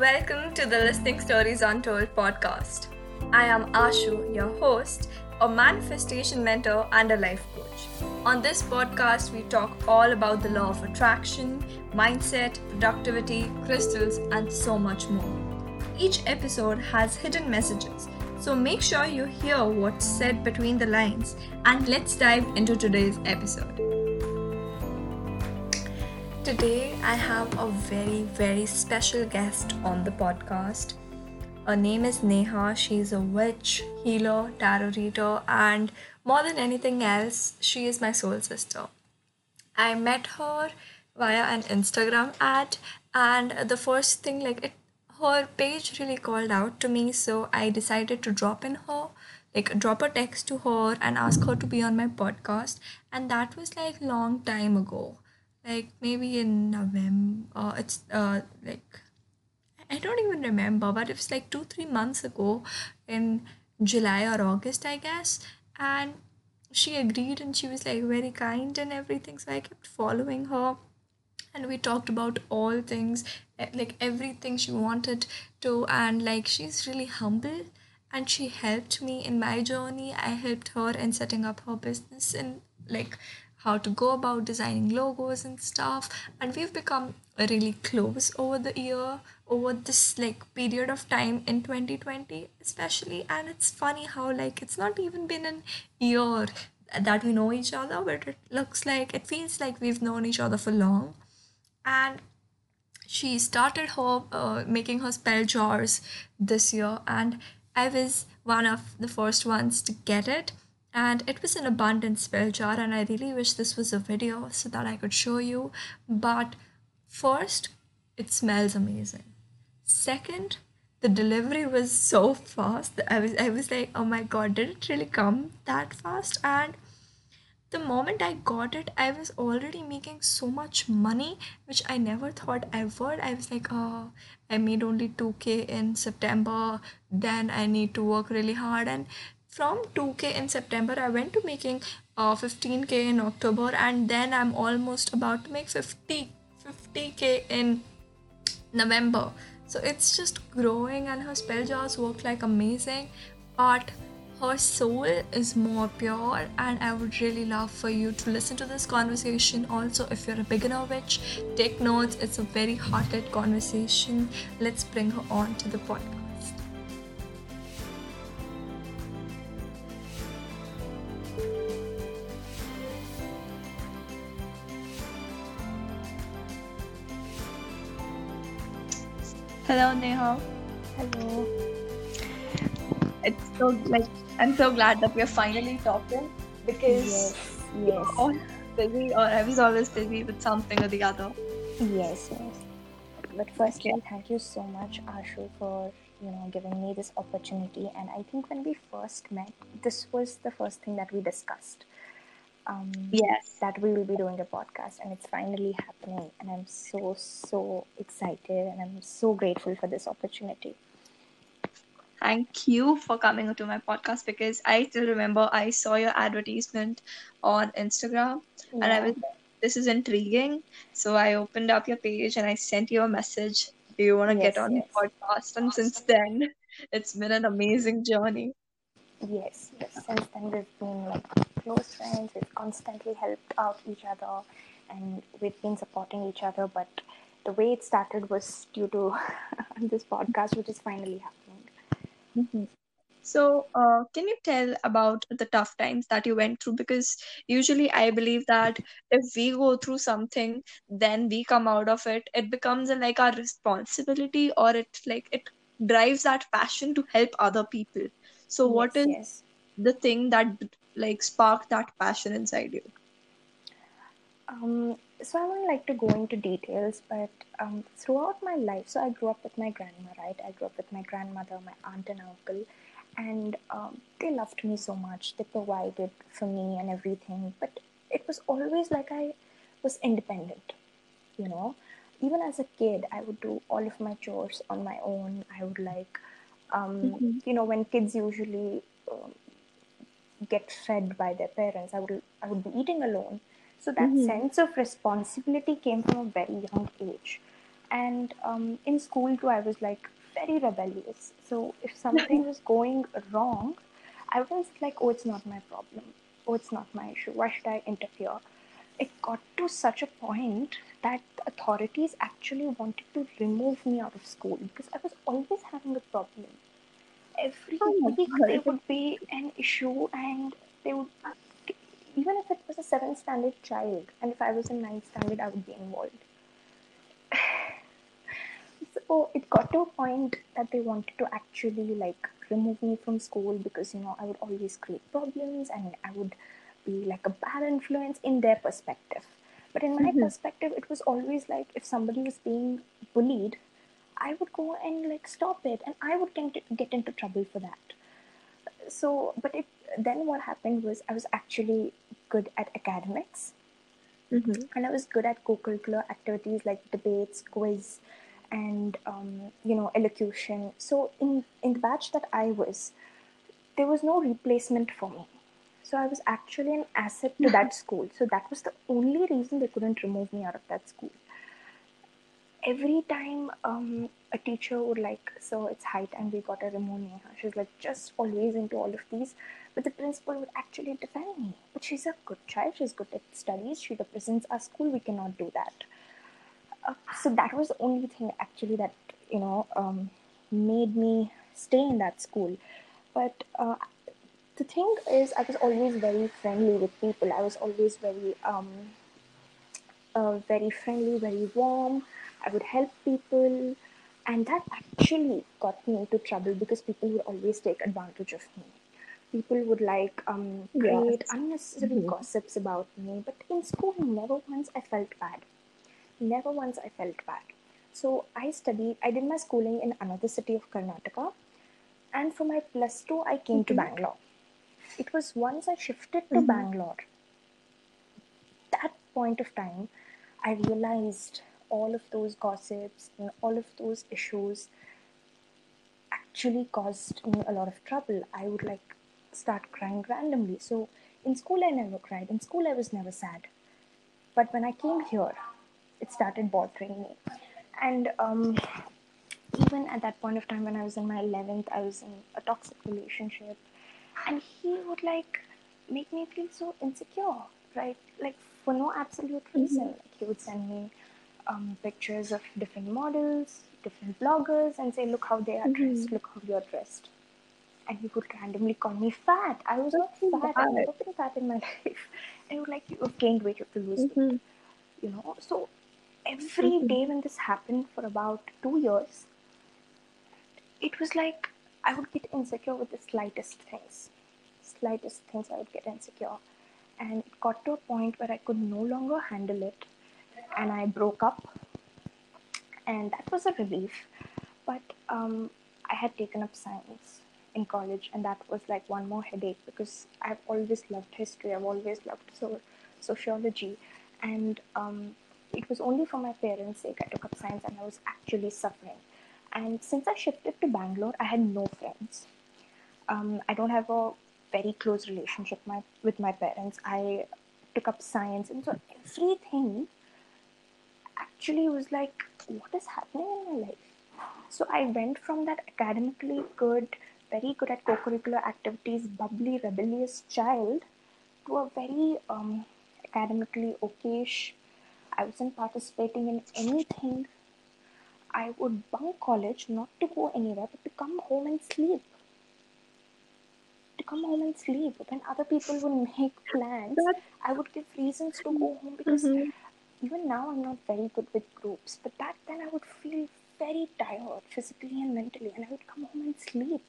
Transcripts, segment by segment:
Welcome to the Listening Stories Untold podcast. I am Ashu, your host, a manifestation mentor and a life coach. On this podcast, we talk all about the law of attraction, mindset, productivity, crystals, and so much more. Each episode has hidden messages, so make sure you hear what's said between the lines and let's dive into today's episode. Today, I have a very, very special guest on the podcast. Her name is Neha. She's a witch, healer, tarot reader, and more than anything else, she is my soul sister. I met her via an Instagram ad, and the first thing, like, it, her page really called out to me, so I decided to drop in her, like, drop a text to her and ask her to be on my podcast, and that was like long time ago like maybe in November. Uh, it's uh like I don't even remember, but it was like two three months ago in July or August, I guess. And she agreed, and she was like very kind and everything. So I kept following her, and we talked about all things, like everything she wanted to, and like she's really humble. And she helped me in my journey. I helped her in setting up her business and like how to go about designing logos and stuff. And we've become really close over the year over this like period of time in 2020 especially. And it's funny how like it's not even been an year that we know each other but it looks like it feels like we've known each other for long. And she started her uh, making her spell jars this year and i was one of the first ones to get it and it was an abundant spell jar and i really wish this was a video so that i could show you. But first it smells amazing. Second the delivery was so fast i was i was like oh my god did it really come that fast? And the moment i got it i was already making so much money which i never thought i would. I was like oh i made only 2k in september then i need to work really hard. And from 2k in september i went to making uh, 15k in october and then i'm almost about to make 50 50k in november. So it's just growing and her spell jars work like amazing but her soul is more pure and i would really love for you to listen to this conversation. Also if you're a beginner witch take notes. It's a very hearted conversation. Let's bring her on to the podcast Hello, Neha. Hello. It's so like I'm so glad that we're finally talking because Yes, yes, all busy, or I was always busy with something or the other. yes, yes. But Okay. firstly, thank you so much, Ashu, for you know giving me this opportunity. And I think when we first met, this was the first thing that we discussed. Um, Yes. that we will be doing a podcast, and it's finally happening. And I'm so so excited, and I'm so grateful for this opportunity. Thank you for coming to my podcast because I still remember I saw your advertisement on Instagram and I was this is intriguing. So I opened up your page and I sent you a message. Do you want to get Yes, on the podcast? And since then, it's been an amazing journey. yes, yes. Since then, we've been like close friends. We've constantly helped out each other, and we've been supporting each other. But the way it started was due to this podcast, which is finally happening. Mhm. So, uh, can you tell about the tough times that you went through? Because usually I believe that if we go through something, then we come out of it. It becomes like our responsibility, or it like it drives that passion to help other people. So, what Yes, is yes. the thing that like sparked that passion inside you? Um, so I wouldn't like to go into details, but um, throughout my life, so I grew up with my grandma, right? I grew up with my grandmother, my aunt, and uncle, and um, they loved me so much. They provided for me and everything, but it was always like I was independent, you know. Even as a kid, I would do all of my chores on my own. I would like, um, Mm-hmm. you know, when kids usually um, get fed by their parents, I would I would be eating alone. So that Mm-hmm. sense of responsibility came from a very young age. and um, in school too i was like very rebellious so if something was going wrong i was like oh it's not my problem oh it's not my issue why should i interfere it got to such a point that the authorities actually wanted to remove me out of school because i was always having a problem every Oh, week there would be an issue and they would even if it was a seventh standard child and if i was in ninth standard i would be involved so it got to a point that they wanted to actually like remove me from school because you know i would always create problems and i would be like a bad influence in their perspective but in my Mhm. perspective it was always like if somebody was being bullied i would go and like stop it and i would get, get into trouble for that so but it then what happened was i was actually good at academics Mhm. and I was good at co-curricular activities like debates, quiz, and um, you know elocution. So in in the batch that I was, there was no replacement for me. So I was actually an asset to that school. So that was the only reason they couldn't remove me out of that school. Every time um, a teacher would like, so it's high time we got a Neha. She's like just always into all of these. But the principal would actually defend me. But she's a good child. She's good at studies. She represents our school. We cannot do that. Uh, so that was the only thing actually that you know um, made me stay in that school. But uh, the thing is, I was always very friendly with people. I was always very um, uh, very friendly, very warm. I would help people, and that actually got me into trouble because people would always take advantage of me. People would like um, create Yes. unnecessary Mhm. gossips about me, but in school, never once I felt bad. Never once I felt bad. So I studied. I did my schooling in another city of Karnataka, and for my plus two, I came to Mhm. Bangalore. It was once I shifted to Mhm. Bangalore that point of time, I realized all of those gossips and all of those issues actually caused me a lot of trouble. I would like start crying randomly. So in school, I never cried. In school, I was never sad. But when I came here, it started bothering me. And um, even at that point of time, when I was in my 11th, I was in a toxic relationship. And he would like make me feel so insecure, right? Like for no absolute reason. Mhm. Like he would send me um, pictures of different models, different bloggers, and say, "Look how they are dressed. Mhm. Look how you are dressed." And he would randomly call me fat. I was not Oh, fat. I've God. never been fat in my life. And like, "You have gained weight. You have to lose weight." Mhm. You know. So every Mhm. day when this happened for about two years, it was like I would get insecure with the slightest things. Slightest things I would get insecure. And it got to a point where I could no longer handle it and I broke up. And that was a relief. But um, I had taken up science in college, and that was like one more headache because I've always loved history, I've always loved so- sociology. And um, it was only for my parents' sake I took up science, and I was actually suffering. And since I shifted to Bangalore, I had no friends. Um, I don't have a very close relationship my, with my parents. I took up science, and so everything actually was like, what is happening in my life? So I went from that academically good, very good at co-curricular activities, bubbly, rebellious child to a very um, academically okayish. I wasn't participating in anything. I would bunk college not to go anywhere, but to come home and sleep. To come home and sleep. When other people would make plans, I would give reasons to go home because Mhm. Even now I'm not very good with groups, but back then I would feel very tired physically and mentally, and I would come home and sleep.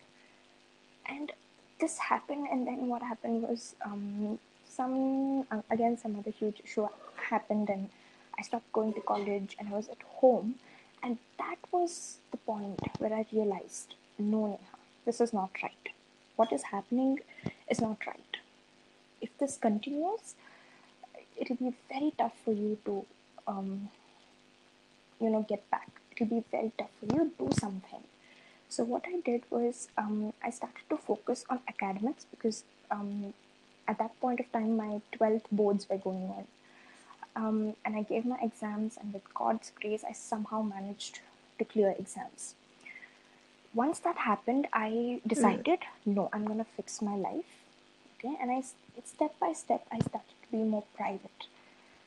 And this happened, and then what happened was um, some uh, again some other huge issue happened, and I stopped going to college, and I was at home, and that was the point where I realized, no, Neha, this is not right. What is happening is not right. If this continues, it'll be very tough for you to um, you know get back it'll be very tough for you to do something so what i did was um, i started to focus on academics because um, at that point of time my 12th boards were going on Um, and I gave my exams, and with God's grace, I somehow managed to clear exams. Once that happened, I decided, no, I'm gonna fix my life. Okay, and I step by step, I started to be more private.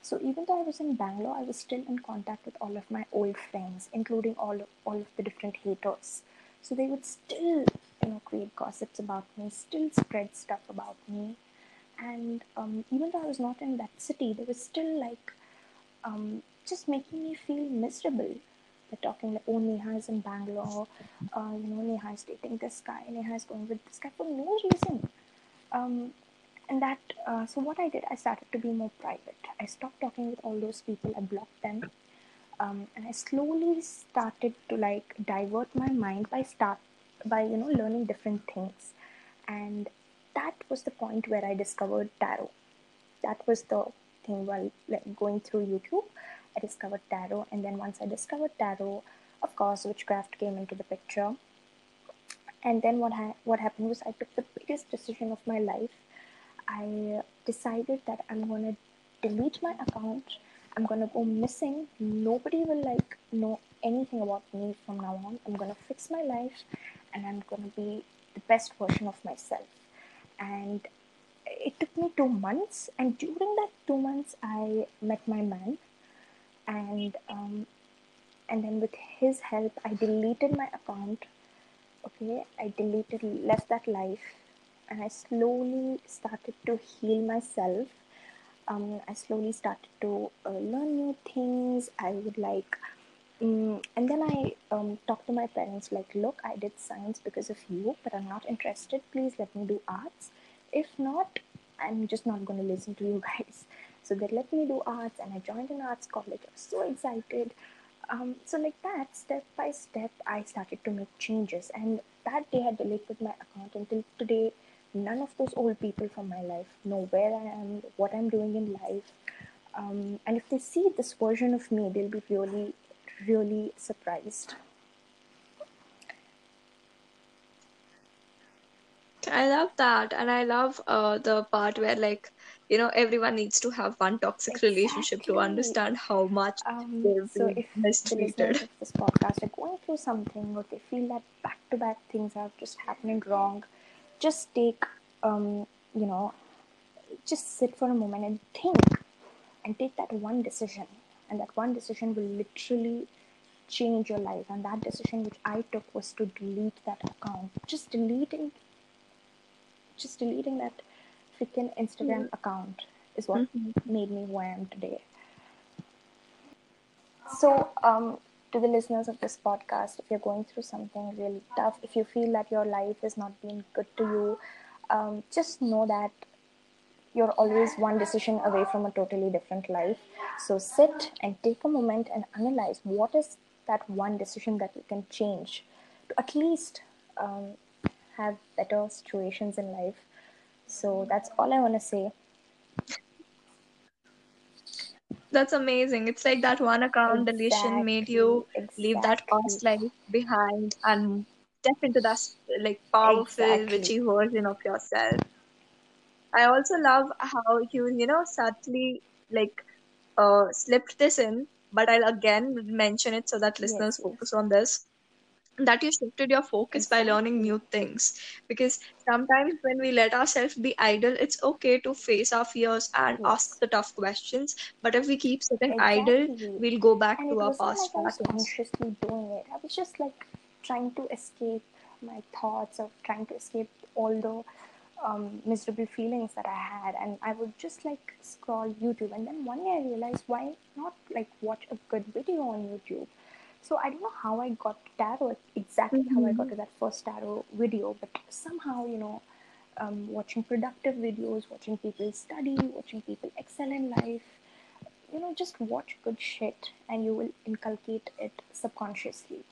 So even though I was in Bangalore, I was still in contact with all of my old friends, including all of, all of the different haters. So they would still, you know, create gossips about me, still spread stuff about me, and um, even though I was not in that city, they were still like um, just making me feel miserable. They're talking like, oh, Neha is in Bangalore, uh, you know, Neha is dating this guy, Neha is going with this guy for no reason. Um, and that, uh, so what I did, I started to be more private. I stopped talking with all those people, I blocked them. Um, and I slowly started to like divert my mind by start by you know learning different things, and that was the point where I discovered tarot. That was the thing while like, going through YouTube. I discovered tarot, and then once I discovered tarot, of course, witchcraft came into the picture. And then what ha- what happened was I took the biggest decision of my life. I decided that I'm gonna delete my account. I'm gonna go missing. Nobody will like know anything about me from now on. I'm gonna fix my life, and I'm gonna be the best version of myself. And it took me two months, and during that two months, I met my man, and um, and then with his help, I deleted my account. Okay, I deleted, left that life, and I slowly started to heal myself. Um, I slowly started to uh, learn new things. I would like, um, and then I um, talked to my parents like, look, I did science because of you, but I'm not interested. Please let me do arts. If not, I'm just not going to listen to you guys. So they let me do arts, and I joined an arts college. I was so excited. Um, so like that, step by step, I started to make changes, and that day I deleted my account until today. None of those old people from my life know where I am, what I'm doing in life, um, and if they see this version of me, they'll be really, really surprised. I love that. And I love uh, the part where, like, you know, everyone needs to have one toxic relationship to understand how much Um, they're so being if mistreated. this podcast are going through something or they feel that back to back things are just happening wrong, just take, um, you know, just sit for a moment and think and take that one decision. And that one decision will literally change your life. And that decision which I took was to delete that account. Just deleting just deleting that freaking Instagram account is what Mhm. made me who I am today. So, um, to the listeners of this podcast, if you're going through something really tough, if you feel that your life is not being good to you, um, just know that you're always one decision away from a totally different life. So sit and take a moment and analyze what is that one decision that you can change to at least um, have better situations in life. So that's all I want to say. That's amazing. It's like that one account deletion made you Exactly, leave that past life behind and step into that like powerful, exactly. witchy version of yourself. I also love how you, you know, subtly like uh slipped this in, but I'll again mention it so that listeners yes, focus on this. That you shifted your focus by learning new things. Because sometimes when we let ourselves be idle, it's okay to face our fears and ask the tough questions. But if we keep sitting idle, we'll go back And to our wasn't like past I was consciously doing it. I was just like trying to escape my thoughts or trying to escape all the um, miserable feelings that I had. And I would just like scroll YouTube. And then one day I realized why not like watch a good video on YouTube? So I don't know how I got to tarot, exactly how I got Mhm. to that first tarot video, but somehow, you know, um, watching productive videos, watching people study, watching people excel in life, you know, just watch good shit and you will inculcate it subconsciously.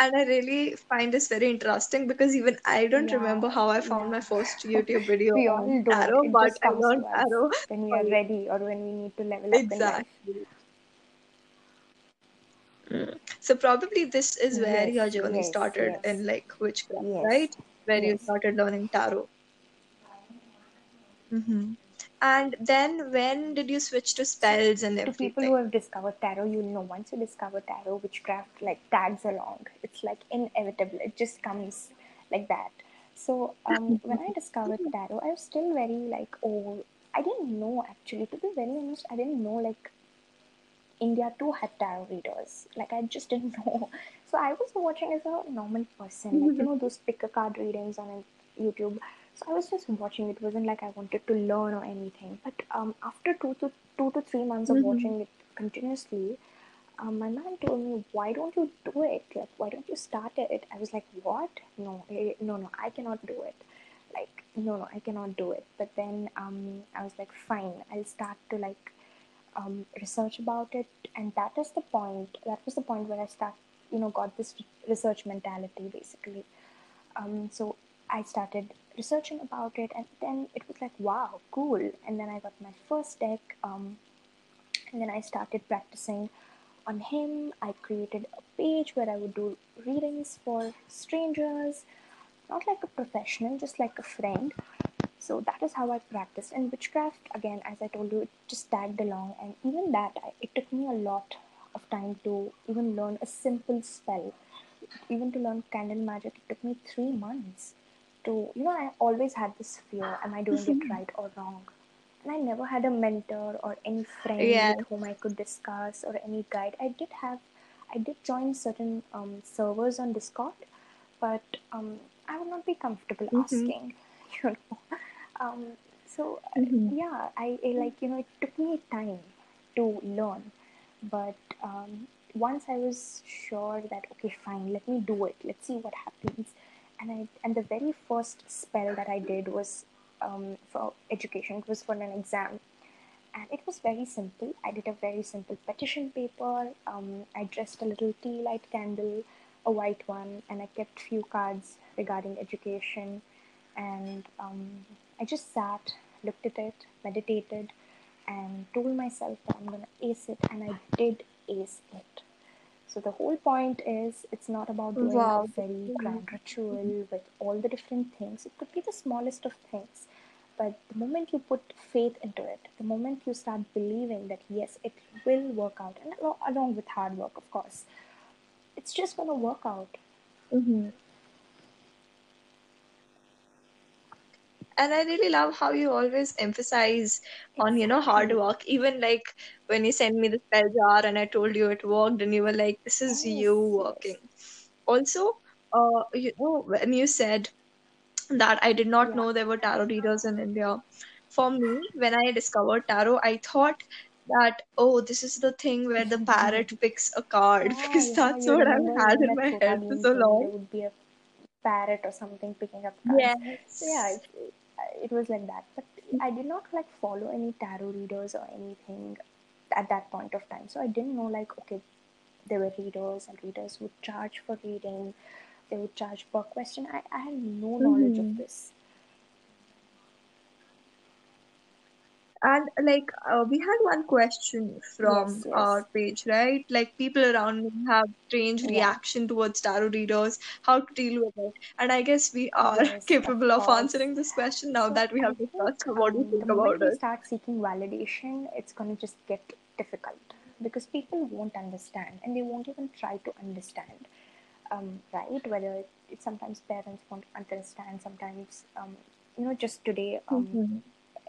And I really find this very interesting because even I don't Yeah, remember how I found my first YouTube video we on all don't. tarot, It but I learned tarot. when we are ready or when we need to level up in life. Mm. So probably this is where Yes, your journey yes, started yes, in like witchcraft, right? Where you started learning tarot. hmm And then when did you switch to spells and everything? to people who have discovered tarot, you'll know once you discover tarot, witchcraft like tags along. It's like inevitable. It just comes like that. So um, when I discovered tarot, I was still very like, oh, I didn't know actually. To be very honest, I didn't know like India too had tarot readers. Like I just didn't know. So I was watching as a normal person, like you know those pick a card readings on YouTube. So I was just watching. It wasn't like I wanted to learn or anything. But um, after two to two to three months of Mhm. watching it continuously, um, my man told me, "Why don't you do it? Like, why don't you start it?" I was like, "What? No, eh, no, no, I cannot do it. Like, no, no, I cannot do it." But then um, I was like, "Fine, I'll start to like um, research about it." And that is the point. That was the point where I start, you know, got this research mentality basically. Um, so I started researching about it, and then it was like, wow, cool. And then I got my first deck, um, and then I started practicing on him. I created a page where I would do readings for strangers, not like a professional, just like a friend. So that is how I practiced. And witchcraft, again, as I told you, it just tagged along, and even that, I, it took me a lot of time to even learn a simple spell even to learn candle magic, it took me three months to, you know, I always had this fear am I doing it right or wrong? And I never had a mentor or any friend Yeah. with whom I could discuss or any guide. I did have, I did join certain um, servers on Discord, but um, I would not be comfortable Mhm. asking, you know. Um, so Mhm. yeah, I, I like you know it took me time to learn, but um, once I was sure that okay, fine, let me do it. Let's see what happens. And I and the very first spell that I did was um, for education. It was for an exam, and it was very simple. I did a very simple petition paper. Um, I dressed a little tea light candle, a white one, and I kept few cards regarding education. And um, I just sat, looked at it, meditated, and told myself that I'm gonna ace it, and I did ace it. So the whole point is it's not about doing a very grand ritual with all the different things. It could be the smallest of things. But the moment you put faith into it, the moment you start believing that yes, it will work out, and along with hard work, of course, it's just gonna work out. Mhm. And I really love how you always emphasize on, you know, hard work. Even like when you sent me the spell jar and I told you it worked, and you were like, this is Yes, you working. Also, uh, you know, when you said that I did not Yeah. know there were tarot readers in India. For me, when I discovered tarot, I thought that, oh, this is the thing where the parrot picks a card because yeah, that's what I've had in my head for so long. would be a parrot or something picking up cards. So yeah, Yes. It, was like that. But I did not like follow any tarot readers or anything at that point of time. So I didn't know like okay, there were readers and readers would charge for reading. They would charge per question. I, I had no knowledge of hmm this. And like uh, we had one question from yes, our page, right? Like people around me have strange yeah, reaction towards tarot readers, how to deal with it. And I guess we are yes, capable of course. answering this question now So that we have discussed what do you think about it. start seeking validation, it's going to just get difficult because people won't understand and they won't even try to understand, um, right? Whether it, it sometimes parents won't understand, sometimes um, you know. Just today, um, hmm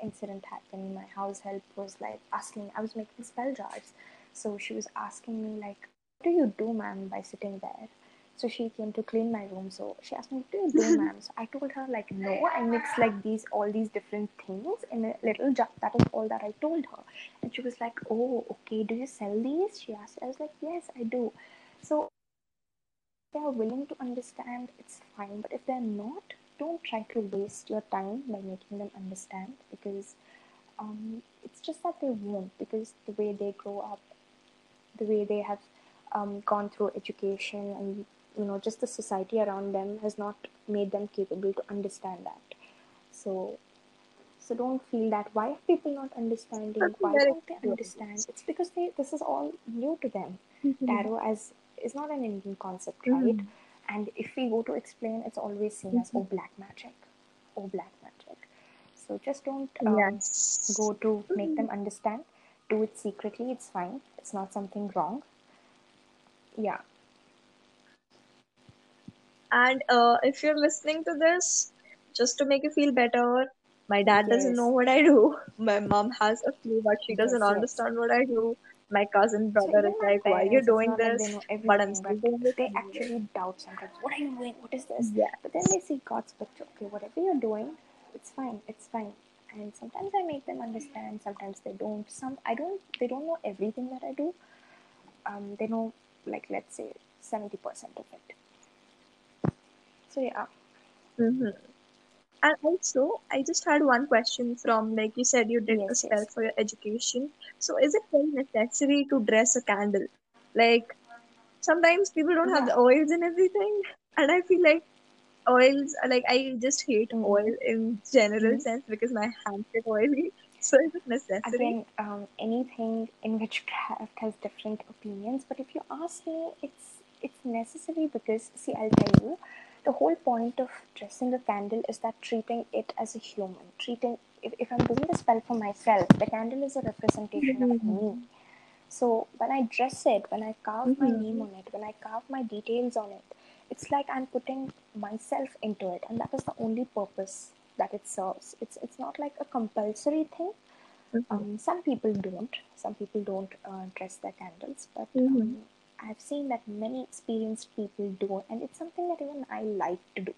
incident happened. My house help was like asking. I was making spell jars, so she was asking me like, "What do you do, ma'am, by sitting there?" So she came to clean my room. So she asked me, "What do you do, ma'am?" So I told her like, "No, I mix like these all these different things in a little jar." That is all that I told her, and she was like, "Oh, okay. Do you sell these?" She asked. I was like, "Yes, I do." So they are willing to understand, it's fine. But if they're not, don't try to waste your time by making them understand because um, it's just that they won't because the way they grow up, the way they have um, gone through education, and you know, just the society around them has not made them capable to understand that. So, so don't feel that why are people not understanding? Why can't they understand? It's because they this is all new to them. Mhm. Tarot as is not an Indian concept, right? Mhm. And if we go to explain, it's always seen as Mhm. oh black magic, oh black magic. So just don't um, Yes. go to make them understand. Do it secretly. It's fine. It's not something wrong. Yeah. And uh, if you're listening to this, just to make you feel better, my dad doesn't know what I do. My mom has a clue, but she doesn't Yes. understand what I do. My cousin brother even is like, "Why are you doing not like they this?" But I'm still doing they actually doubt sometimes. What are you doing? What is this? Yeah. But then they see God's picture. Okay, whatever you're doing, it's fine. It's fine. And sometimes I make them understand. Sometimes they don't. Some I don't. They don't know everything that I do. Um, they know like let's say seventy percent of it. So yeah. hmm And also, I just had one question from like you said you did a Yes. spell Yes. for your education. So is it very necessary to dress a candle? Like sometimes people don't have the oils and everything, and I feel like oils are like I just hate Mm-hmm. oil in general Mhm. sense because my hands get oily. So is it necessary? Again, um, anything in witchcraft has different opinions, but if you ask me, it's it's necessary because see, I'll tell you, the whole point of dressing a candle is that treating it as a human, treating if, if I'm doing the spell for myself, the candle is a representation of Mhm. me. So when I dress it, when I carve my Mhm. name on it, when I carve my details on it, it's like I'm putting myself into it, and that is the only purpose that it serves. It's it's not like a compulsory thing. Mhm. Um, some people don't. Some people don't uh, dress their candles, but Mhm. um, I've seen that many experienced people do, and it's something that even I like to do.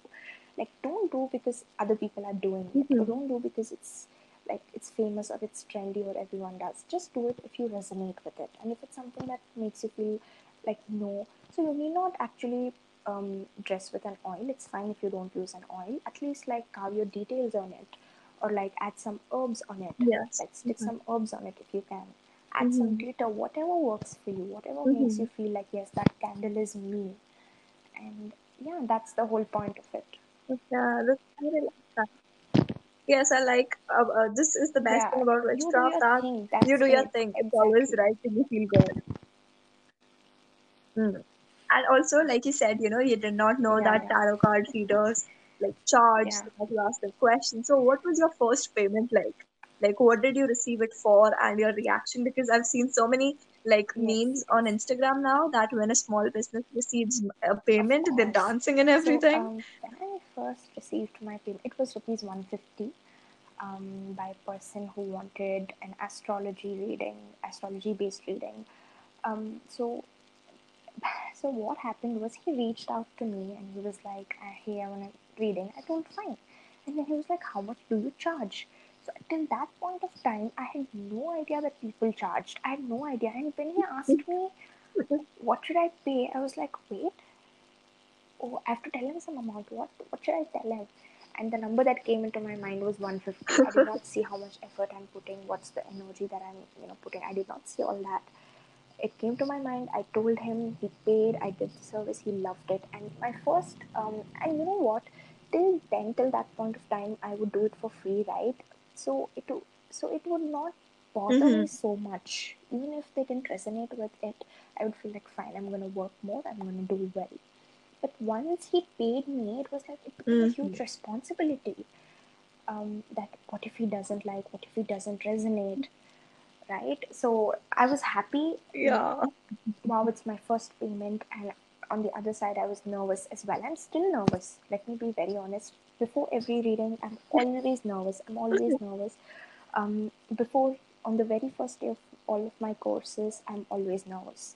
Like, don't do because other people are doing it, or Mhm. don't do because it's like it's famous or it's trendy or everyone does. Just do it if you resonate with it, and if it's something that makes you feel like no. So you may not actually um, dress with an oil. It's fine if you don't use an oil. At least like carve your details on it, or like add some herbs on it. Yes. Like stick Mhm. some herbs on it if you can. Add some Mhm. glitter, whatever works for you, whatever makes Mhm. you feel like yes, that candle is me. And yeah, that's the whole point of it. Yeah, that's, I really like that. Yes, I like. Uh, uh, this is the best Yeah, thing about you do witchcraft your thing. You do your thing. It's always right and you feel good. Mm. And also, like you said, you know, you did not know Yeah, that yeah, tarot card readers like charge yeah. you ask them questions. So, what was your first payment like? Like, what did you receive it for, and your reaction? Because I've seen so many like Yes, memes on. Instagram now that when a small business receives a payment, they're dancing and So everything. um, when I first received my payment, it was rupees one fifty. Um, by a person who wanted an astrology reading, astrology based reading. Um, so so what happened was he reached out to me and he was like, uh, "Hey, I want a reading." I told fine, and then he was like, "How much do you charge?" Till that point of time, I had no idea that people charged. I had no idea, and when he asked me what should I pay, I was like, "Wait, oh, I have to tell him some amount. What what should I tell him?" And the number that came into my mind was 150. I did not see how much effort I'm putting, what's the energy that I'm you know putting. I did not see all that. It came to my mind. I told him. He paid. I did the service. He loved it. And my first um, and you know what? Till then till that point of time i would do it for free right so it so it would not bother Mhm. me so much even if they didn't resonate with it i would feel like fine i'm going to work more i'm going to do well but once he paid me it was like it became a Mhm. huge responsibility um, that what if he doesn't like what if he doesn't resonate right so i was happy Yeah. wow, it's my first payment, and on the other side, I was nervous as well. I'm still nervous. Let me be very honest. Before every reading, I'm always nervous. I'm always nervous. Um, before, on the very first day of all of my courses, I'm always nervous.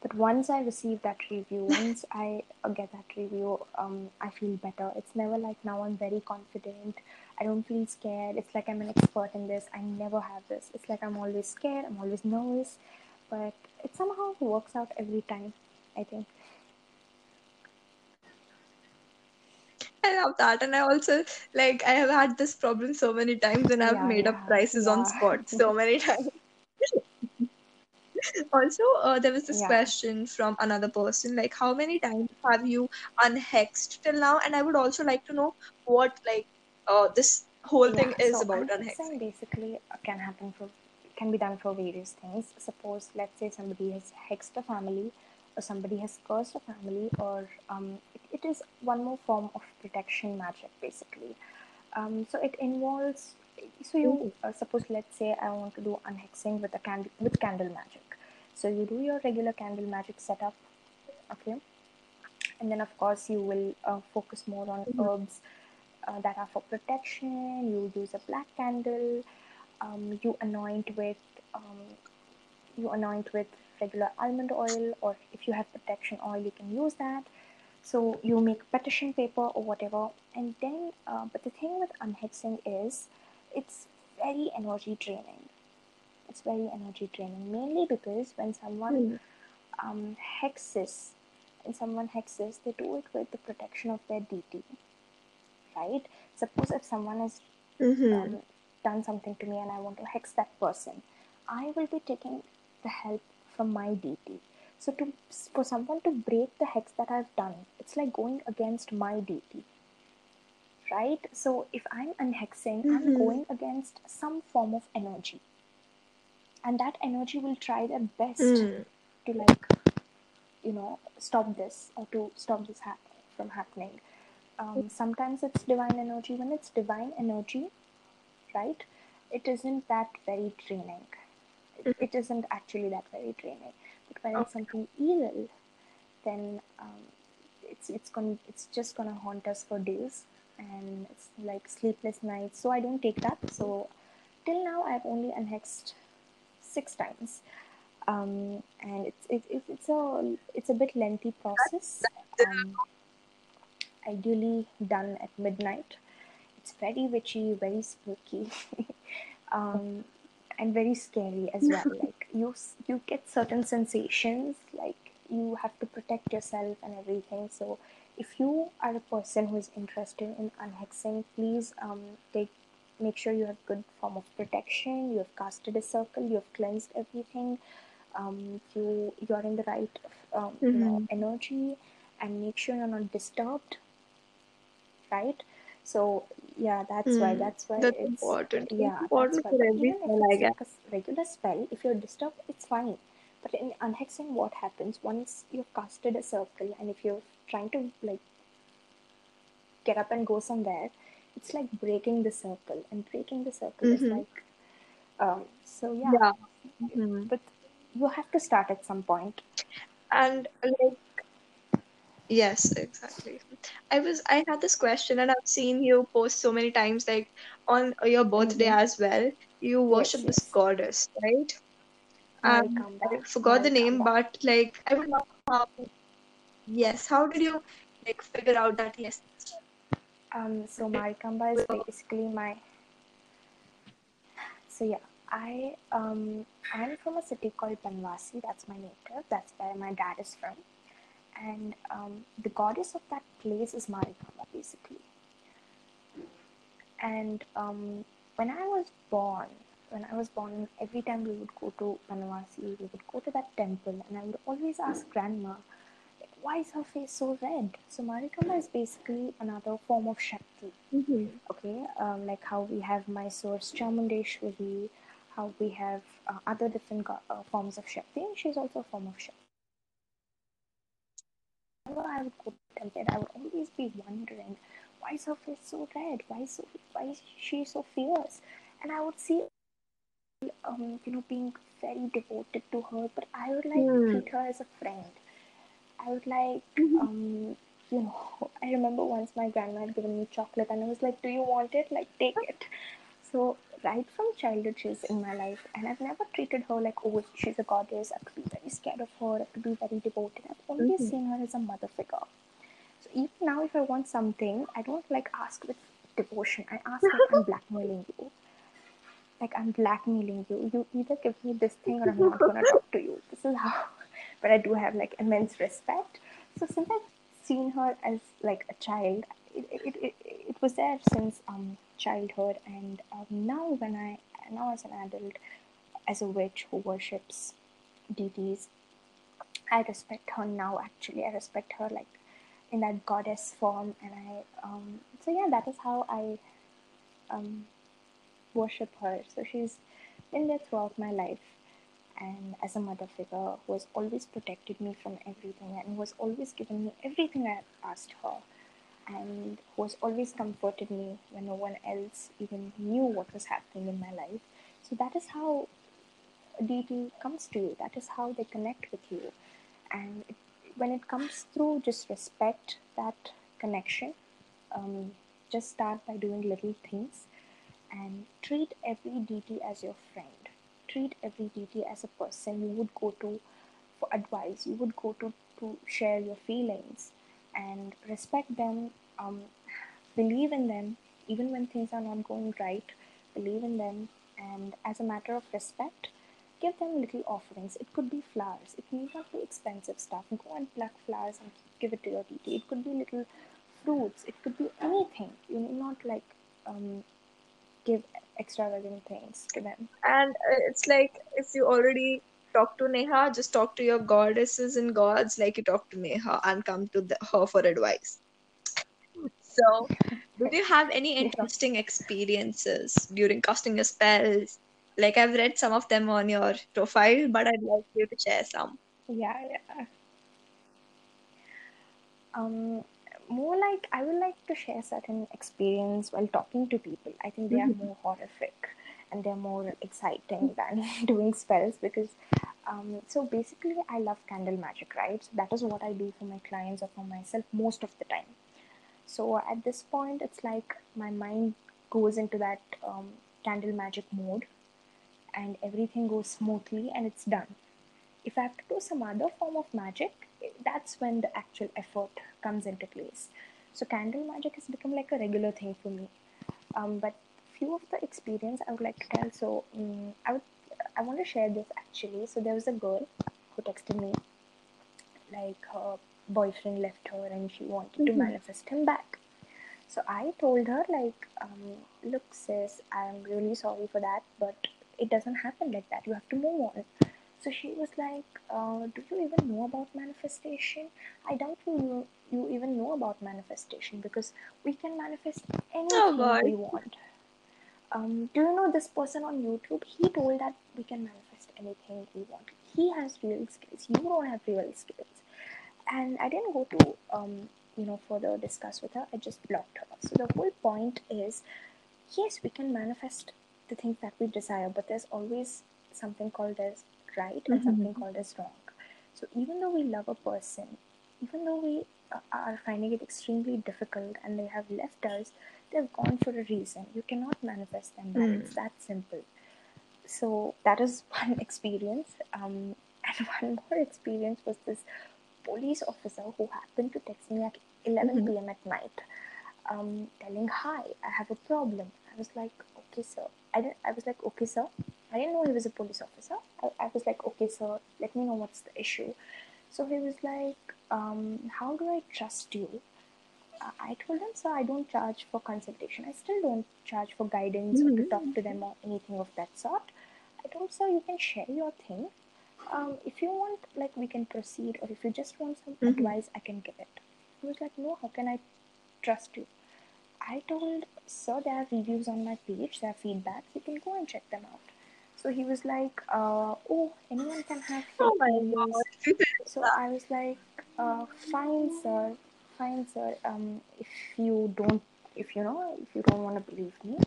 But once I receive that review, once I get that review, um, I feel better. It's never like now I'm very confident. I don't feel scared. It's like I'm an expert in this. I never have this. It's like I'm always scared. I'm always nervous. But it somehow works out every time, I think. I love that. And I also like I have had this problem so many times and I've Yeah, made up yeah, prices on spot so many times. Also, uh, there was this yeah, question from another person, like how many times have you unhexed till now? And I would also like to know what like uh this whole thing is So about unhexing basically can happen for can be done for various things. Suppose let's say somebody has hexed a family, somebody has cursed a family, or um, it, it is one more form of protection magic basically. Um, so it involves. So you uh, suppose, let's say, I want to do unhexing with a candle with candle magic. So you do your regular candle magic setup, okay, and then of course you will uh, focus more on Mhm. herbs uh, that are for protection. You use a black candle. Um, you anoint with um, you anoint with regular almond oil, or if you have protection oil, you can use that. So you make petition paper or whatever, and then. Uh, but the thing with unhexing is, it's very energy draining. It's very energy draining, mainly because when someone Mhm. um, hexes, and someone hexes, they do it with the protection of their deity, right? Suppose if someone has Mhm. um, done something to me and I want to hex that person, I will be taking the help from my deity. So to for someone to break the hex that I've done, it's like going against my deity, right? So if I'm unhexing, I'm Mhm. going against some form of energy, and that energy will try their best Mm. to like you know stop this or to stop this hap- from happening um, sometimes it's divine energy when it's divine energy right it isn't that very draining it, isn't actually that very draining. But when it's something evil then um, it's it's going it's just gonna haunt us for days. And it's like sleepless nights. So i don't take that. So till now i've only unhexed six times. Um, and it's it, it, it's a it's a bit lengthy process. Um, ideally done at midnight. It's very witchy, very spooky, um, and very scary as well. Like you you get certain sensations, like you have to protect yourself and everything. So if you are a person who is interested in unhexing, please um, take make sure you have good form of protection. You have casted a circle. You have cleansed everything um, you you're in the right um, you know Mhm. energy and make sure you're not disturbed right so yeah that's why Mm. that's why That's it's important. Yeah that's important why for every spell, I guess. like a regular spell if you're disturbed it's fine but in unhexing what happens once you've casted a circle and if you're trying to like get up and go somewhere it's like breaking the circle and breaking the circle is Mhm. like um, so yeah Yeah. Mhm. but you have to start at some point And like yes, exactly. I was I had this question and I've seen you post so many times like on your birthday hmm as well. You yes worship this yes goddess, right? Um, I forgot the name, but like I would love how yes, how did you like figure out that yes? Um, so Marikamba is basically my. So yeah, I um I'm from a city called Banwasi. That's my native. That's where my dad is from, and um, the goddess of that place is Marikamba basically. And um, when I was born, when I was born, every time we would go to Banwasi, we would go to that temple, and I would always ask grandma, why is her face so red? So Marikamba is basically another form of Shakti. Mhm. Okay, um, like how we have Mysore's Chamundeshwari, how we have uh, other different go- uh, forms of Shakti, and she's also a form of Shakti. Whenever I would go temple, I would always be wondering, why is her face so red? Why is so why is she so fierce? And I would see, um, you know, being very devoted to her, but I would like to Hmm. treat her as a friend. I would like, Mhm. um, you know, I remember once my grandma had given me chocolate, and I was like, "Do you want it? Like, take it." So right from childhood, she's in my life, and I've never treated her like, "Oh, she's a goddess." I could be very scared of her. I could be very devoted. I've always Mhm. seen her as a mother figure. So even now, if I want something, I don't like ask with devotion. I ask like I'm blackmailing you. Like I'm blackmailing you. You either give me this thing or I'm not gonna talk to you. This is how. But I do have like immense respect. So since I've seen her as like a child, it it, it, it was there since um childhood, and um, now when I now as an adult, as a witch who worships deities, I respect her now. Actually, I respect her like in that goddess form, and I um so yeah, that is how I um worship her. So she's been there throughout my life, and as a mother figure who has always protected me from everything and was always given me everything I asked her. And who has always comforted me when no one else even knew what was happening in my life. So that is how a deity comes to you. That is how they connect with you. And it, when it comes through, just respect that connection. Um, just start by doing little things and treat every deity as your friend. Treat every deity as a person you would go to for advice, you would go to to share your feelings and respect them, um, believe in them, even when things are not going right, believe in them, and as a matter of respect, give them little offerings. It could be flowers, it need not be expensive stuff. Go and pluck flowers and give it to your deity. It could be little fruits, it could be anything. You need not like um, give extravagant things to them. And uh, it's like if you already talk to Neha, just talk to your goddesses and gods like you talk to Neha and come to the, her for advice. So, did you have any interesting experiences during casting your spells? Like I've read some of them on your profile, but I'd like you to share some. Yeah, yeah. Um, more like I would like to share certain experience while talking to people. I think they are Mhm. more horrific and they're more exciting than doing spells because um, so basically I love candle magic, right? So that is what I do for my clients or for myself most of the time. So at this point, it's like my mind goes into that um, candle magic mode and everything goes smoothly and it's done. If I have to do some other form of magic, that's when the actual effort comes into place. So candle magic has become like a regular thing for me. Um, but few of the experience I would like to tell. So um, I would I want to share this actually. So there was a girl who texted me like her boyfriend left her and she wanted to Mhm. manifest him back. So I told her like, um, look sis, I'm really sorry for that, but it doesn't happen like that. You have to move on. So she was like, uh, do you even know about manifestation? I doubt you you even know about manifestation because we can manifest Oh anything God. we want. Um, do you know this person on YouTube? He told that we can manifest anything we want. He has real skills. You don't have real skills. And I didn't go to um, you know further discuss with her. I just blocked her. So the whole point is, yes, we can manifest the things that we desire, but there's always something called as right and something Mhm. called as wrong. So even though we love a person, even though we uh, are finding it extremely difficult and they have left us, they've gone for a reason. You cannot manifest them back. Mm. It's that simple. So that is one experience. Um, and one more experience was this police officer who happened to text me at 11 Mhm. p.m. at night, um, telling, "Hi, I have a problem." I was like, "Okay, sir." I didn't. I was like, "Okay, sir." I didn't know he was a police officer. I, I was like, "Okay, sir, let me know what's the issue." So he was like, um, "How do I trust you?" I told him, "Sir, I don't charge for consultation. I still don't charge for guidance or to talk to them or anything of that sort." I told "Sir, you can share your thing. Um, if you want, like, we can proceed, or if you just want some Mhm. advice, I can give it." He was like, "No, how can I trust you?" I told, "Sir, there are reviews on my page. There are feedbacks. You can go and check them out." So he was like, uh, "Oh, anyone can have Oh my reviews." God. So. I was like, uh, "Fine, sir. Fine, sir. Um, if you don't, if you know, if you don't want to believe me,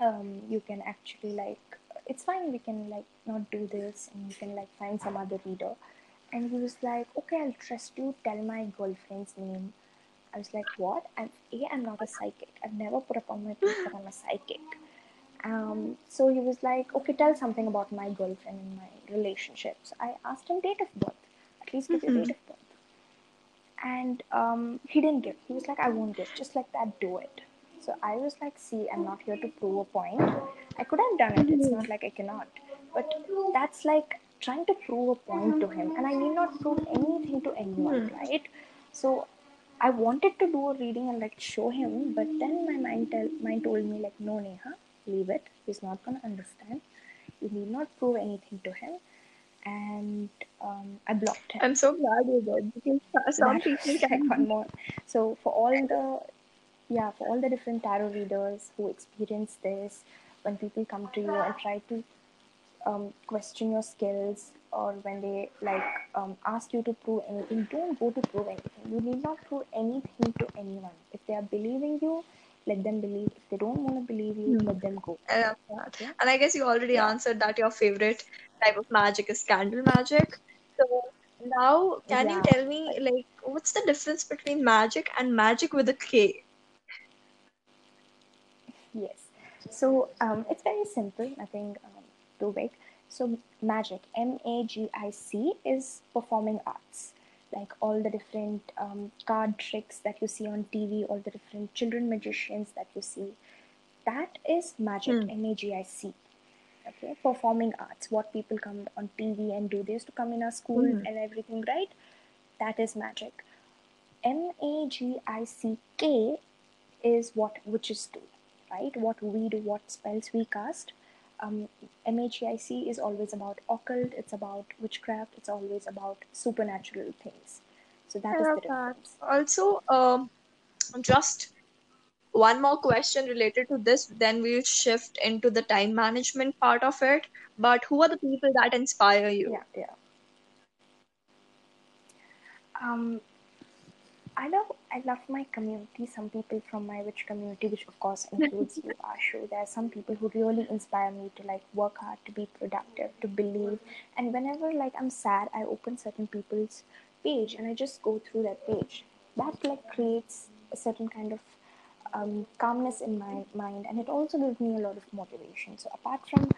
um, you can actually like it's fine we can like not do this and you can like find some other reader. And he was like okay i'll trust you tell my girlfriend's name. I was like what? I'm a i'm not a psychic. I've never put up on my page that i'm a psychic. Um, so he was like okay tell something about my girlfriend and my relationship so i asked him date of birth at least give your Mhm. date of birth and um, he didn't give. He was like, I won't give. Just like that, do it. So I was like, see, I'm not here to prove a point. I could have done it. It's not like I cannot. But that's like trying to prove a point to him. And I need not prove anything to anyone, Mhm. right? So I wanted to do a reading and like show him, but then my mind tell mind told me like, no, Neha, leave it. He's not gonna understand. You need not prove anything to him. And um, I blocked him. I'm so glad you did because so- So some people can one more. So for all the yeah, for all the different tarot readers who experience this, when people come to you and try to um, question your skills, or when they like um, ask you to prove anything, don't go to prove anything. You need not prove anything to anyone. If they are believing you, let them believe. If they don't want to believe you, Hmm. let them go. I love that. Okay. And I guess you already Yeah. answered that your favorite type of magic is candle magic. So now, can you tell me, like, what's the difference between magic and magic with a K? Yes. So um, it's very simple, nothing um, too big. So magic, M A G I C, is performing arts. Like all the different um, card tricks that you see on TV, all the different children magicians that you see, that is magic, Hmm. M A G I C. Okay, performing arts, what people come on TV and do. They used to come in our school Mhm. and everything, right? That is magic. M A G I C K is what witches do, right? What we do, what spells we cast. Um, MAGIC is always about occult, it's about witchcraft, it's always about supernatural things. So that I is the love that. difference. Also, um, just one more question related to this, then we'll shift into the time management part of it. But who are the people that inspire you? Yeah, yeah. Um, I love I love my community. Some people from my witch community, which of course includes you, Ashu. There are some people who really inspire me to like work hard, to be productive, to believe. And whenever like I'm sad, I open certain people's page and I just go through that page. That like creates a certain kind of um, calmness in my mind, and it also gives me a lot of motivation. So apart from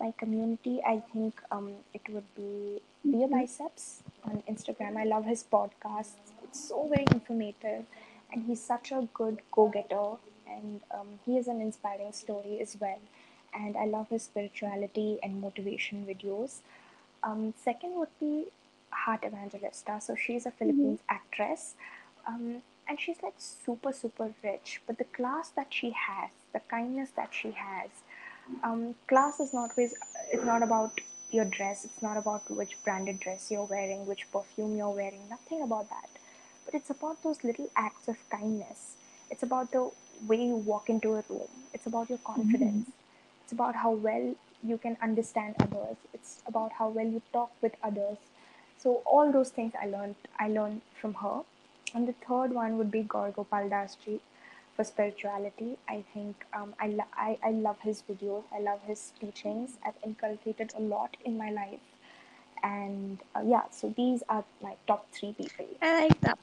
my community, I think um, it would be Beer Biceps on Instagram. I love his podcasts. It's so very informative, and he's such a good go-getter, and um, he is an inspiring story as well. And I love his spirituality and motivation videos. Um, second would be Heart Evangelista. So she's a Philippines actress. Um, and she's like super, super rich. But the class that she has, the kindness that she has, um, class is not always, it's not about your dress. It's not about which branded dress you're wearing, which perfume you're wearing. Nothing about that. But it's about those little acts of kindness. It's about the way you walk into a room. It's about your confidence. It's about how well you can understand others. It's about how well you talk with others. So all those things I learned I learned from her. And the third one would be Gaur Gopal for spirituality. I think um, I, lo- I, I love his videos. I love his teachings. I've inculcated a lot in my life. And uh, yeah, so these are my top three people. I like that.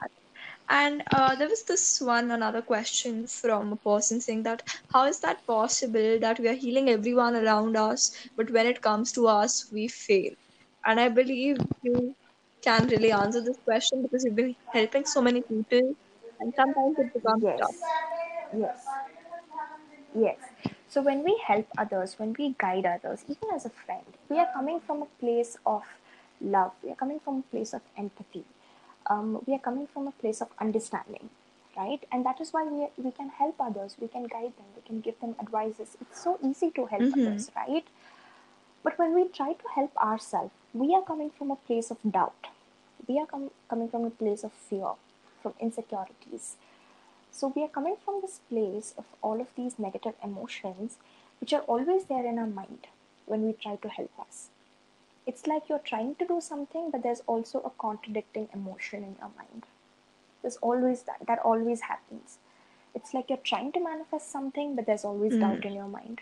And uh, there was this one another question from a person saying that how is that possible that we are healing everyone around us, but when it comes to us, we fail? And I believe you can really answer this question because you've been helping so many people, and sometimes it becomes tough. Yes. Yes. Yes. So when we help others, when we guide others, even as a friend, we are coming from a place of love. We are coming from a place of empathy. Um, we are coming from a place of understanding, right? And that is why we, we can help others. We can guide them. We can give them advices. It's so easy to help Mhm. others, right? But when we try to help ourselves, we are coming from a place of doubt. We are com- coming from a place of fear, from insecurities. So we are coming from this place of all of these negative emotions, which are always there in our mind when we try to help us. It's like you're trying to do something, but there's also a contradicting emotion in your mind. There's always that. That always happens. It's like you're trying to manifest something, but there's always Mm. doubt in your mind.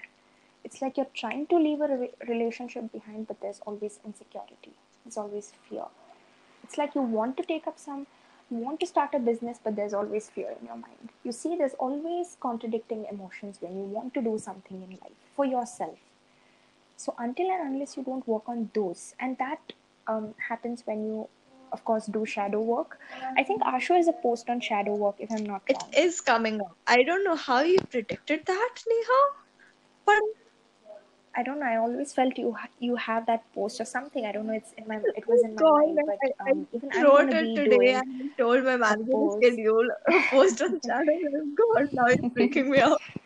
It's like you're trying to leave a re- relationship behind, but there's always insecurity. There's always fear. It's like you want to take up some, you want to start a business, but there's always fear in your mind. You see, there's always contradicting emotions when you want to do something in life for yourself. So until and unless you don't work on those, and that um, happens when you, of course, do shadow work. I think Ashu is a post on shadow work, if I'm not It wrong. is coming up. I don't know how you predicted that, Neha, but I don't know. I always felt you ha- you have that post or something. I don't know. It's in my. It was in my God, mind, I, but I um, even I'm wrote it today and I told my manager to post. schedule a post on channel. God, now you're freaking me out.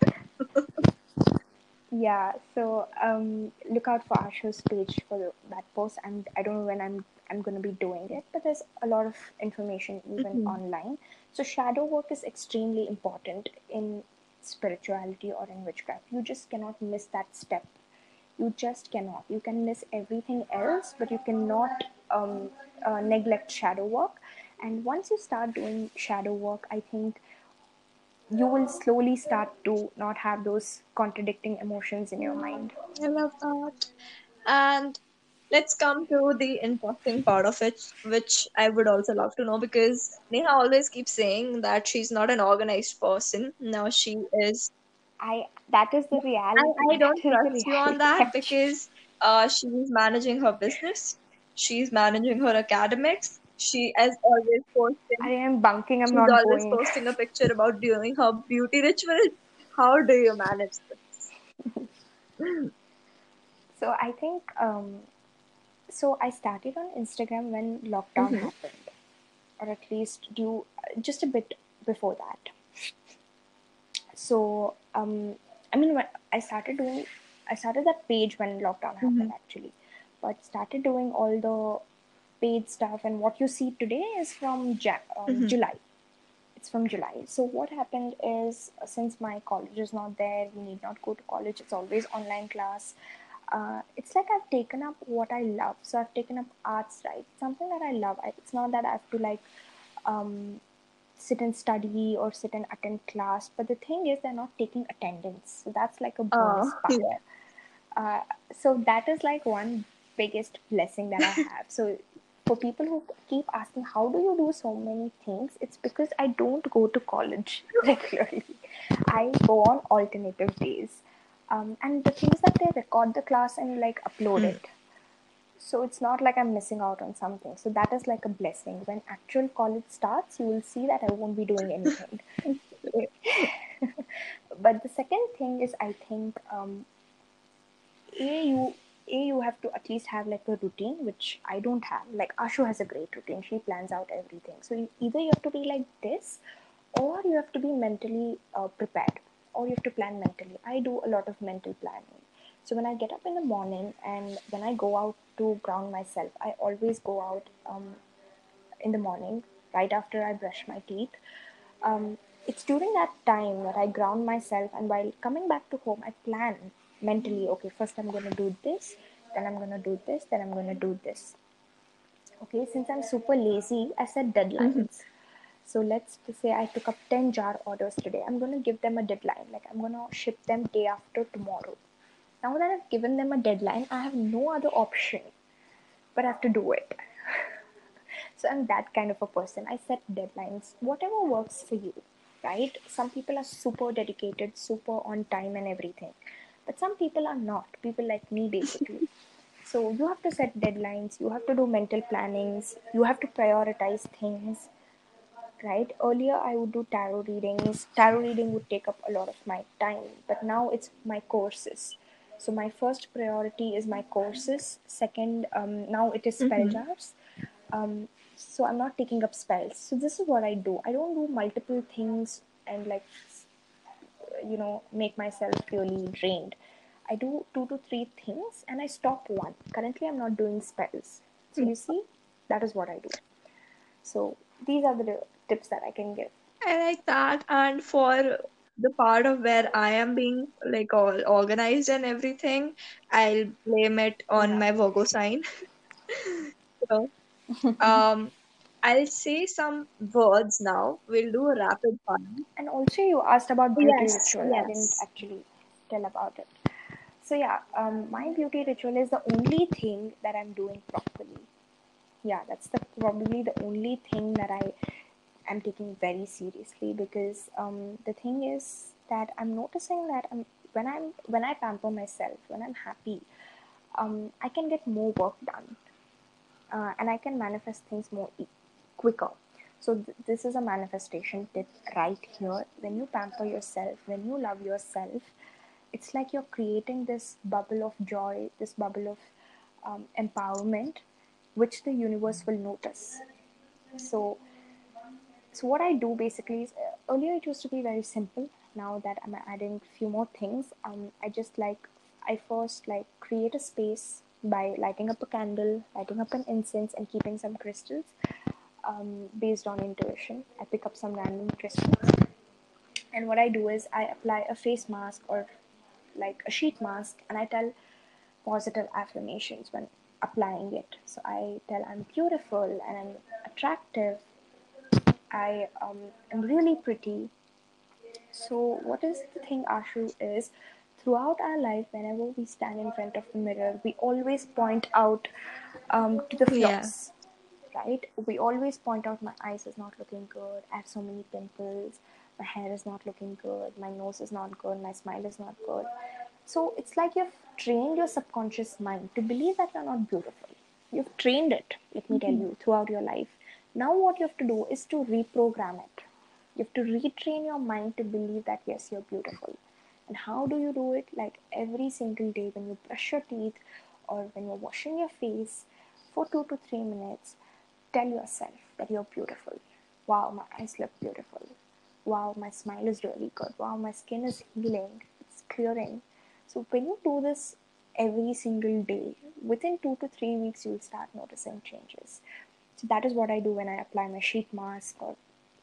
Yeah, so um, look out for Ashu's page for the, that post. And I don't know when I'm I'm going to be doing it, but there's a lot of information even Mhm. online. So shadow work is extremely important in spirituality or in witchcraft. You just cannot miss that step. You just cannot. You can miss everything else, but you cannot um, uh, neglect shadow work. And once you start doing shadow work, I think you will slowly start to not have those contradicting emotions in your mind. I love that. And let's come to the interesting part of it, which I would also love to know because Neha always keeps saying that she's not an organized person. Now she is. I that is the reality. I don't is the trust you on that because uh, she's managing her business, she's managing her academics. She is always posting. I am bunking. I'm She's not always going. posting a picture about doing her beauty ritual. How do you manage this? So I think um, so. I started on Instagram when lockdown Mhm. happened, or at least due just a bit before that. So um, I mean, when I started doing, I started that page when lockdown happened actually, but started doing all the paid stuff, and what you see today is from ja- um, Mhm. July. It's from July. So what happened is, uh, since my college is not there, we need not go to college. It's always online class. Uh, it's like I've taken up what I love. So I've taken up arts, right? Something that I love. I, it's not that I have to like um, sit and study or sit and attend class. But the thing is, they're not taking attendance. So that's like a bonus Oh, part. yeah. Uh, so that is like one biggest blessing that I have. So for people who keep asking how do you do so many things, it's because I don't go to college regularly. I go on alternative days. Um, and the thing is that they record the class and like upload Mm. it. So it's not like I'm missing out on something. So that is like a blessing. When actual college starts, you will see that I won't be doing anything. but the second thing is, I think um, a you a you have to at least have like a routine which i don't have. Like ashu has a great routine. She plans out everything. So you, either you have to be like this or you have to be mentally uh, prepared or you have to plan mentally. I do a lot of mental planning. So when i get up in the morning and when i go out to ground myself i always go out um, in the morning right after i brush my teeth. Um, it's during that time that I ground myself, and while coming back to home, I plan mentally. Okay, first I'm going to do this, then I'm going to do this, then I'm going to do this. Okay, since I'm super lazy, I set deadlines. Mm-hmm. So let's say I took up 10 jar orders today. I'm going to give them a deadline. Like I'm going to ship them day after tomorrow. Now that I've given them a deadline, I have no other option but I have to do it. So I'm that kind of a person. I set deadlines, whatever works for you, right? Some people are super dedicated, super on time and everything. But some people are not. People like me, basically. So you have to set deadlines, you have to do mental plannings, you have to prioritize things, right? Earlier I would do tarot readings. Tarot reading would take up a lot of my time, but now it's my courses. So my first priority is my courses. Second, um, now it is spell Mhm. jars. Um, so I'm not taking up spells. So this is what I do. I don't do multiple things and like you know make myself really drained. I do two to three things and I stop one. Currently, I'm not doing spells. So you see, that is what I do. So these are the tips that I can give. I like that. And for the part of where I am being like all organized and everything, I'll blame it on Yeah. my Virgo sign. So, um, I'll say some words now. We'll do a rapid fire. And also, you asked about beauty Yes, ritual. I didn't actually tell about it. So yeah, um, my beauty ritual is the only thing that I'm doing properly. Yeah, that's the probably the only thing that I am taking very seriously because um, the thing is that I'm noticing that I'm, when I'm when I pamper myself, when I'm happy, um, I can get more work done uh, and I can manifest things more e- quicker. So th- this is a manifestation tip right here. When you pamper yourself, when you love yourself, it's like you're creating this bubble of joy, this bubble of um, empowerment, which the universe will notice. So, so what I do basically is uh, earlier it used to be very simple. Now that I'm adding a few more things, um, I just like I first like create a space by lighting up a candle, lighting up an incense, and keeping some crystals um, based on intuition. I pick up some random crystals, and what I do is I apply a face mask or like a sheet mask, and I tell positive affirmations when applying it. So I tell I'm beautiful and I'm attractive. I um, am really pretty. So what is the thing, Ashu, is throughout our life, whenever we stand in front of the mirror, we always point out um, to the Yeah. Right? We always point out my eyes is not looking good. I have so many pimples. My hair is not looking good. My nose is not good. My smile is not good. So it's like you've trained your subconscious mind to believe that you're not beautiful. You've trained it, let me tell hmm. you, throughout your life. Now, what you have to do is to reprogram it. You have to retrain your mind to believe that yes, you're beautiful. And how do you do it? Like every single day when you brush your teeth or when you're washing your face for two to three minutes, tell yourself that you're beautiful. Wow, my eyes look beautiful. Wow, my smile is really good. Wow, my skin is healing, it's clearing. So, when you do this every single day, within two to three weeks, you'll start noticing changes. So, that is what I do when I apply my sheet mask or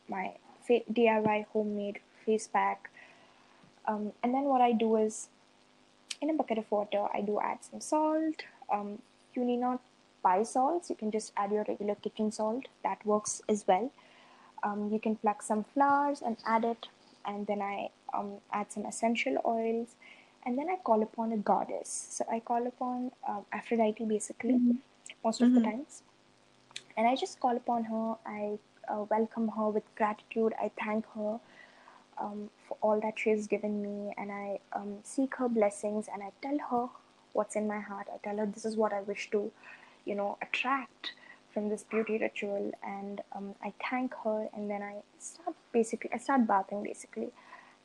my DIY homemade face pack. Um, and then what I do is in a bucket of water, I do add some salt. Um, you need not buy salts, you can just add your regular kitchen salt, that works as well. Um, you can pluck some flowers and add it, and then I um, add some essential oils, and then I call upon a goddess. So I call upon um, Aphrodite basically, most of the Mhm. times, and I just call upon her. I uh, welcome her with gratitude. I thank her um, for all that she has given me, and I um, seek her blessings, and I tell her what's in my heart. I tell her this is what I wish to, you know, attract from this beauty ritual, and um, I thank her, and then I start basically, I start bathing basically,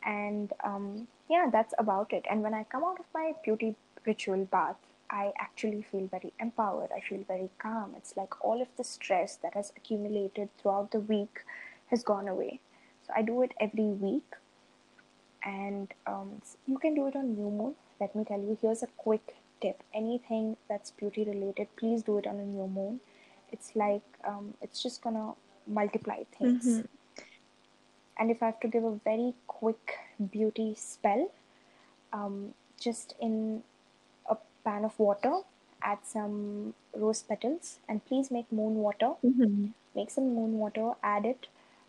and um, yeah, that's about it. And when I come out of my beauty ritual bath, I actually feel very empowered. I feel very calm. It's like all of the stress that has accumulated throughout the week has gone away. So I do it every week, and um, you can do it on new moon. Let me tell you, here's a quick tip: anything that's beauty related, please do it on a new moon. It's like um, it's just gonna multiply things. Mhm. And if I have to give a very quick beauty spell, um, just in a pan of water, add some rose petals, and please make moon water Mhm. make some moon water, add it,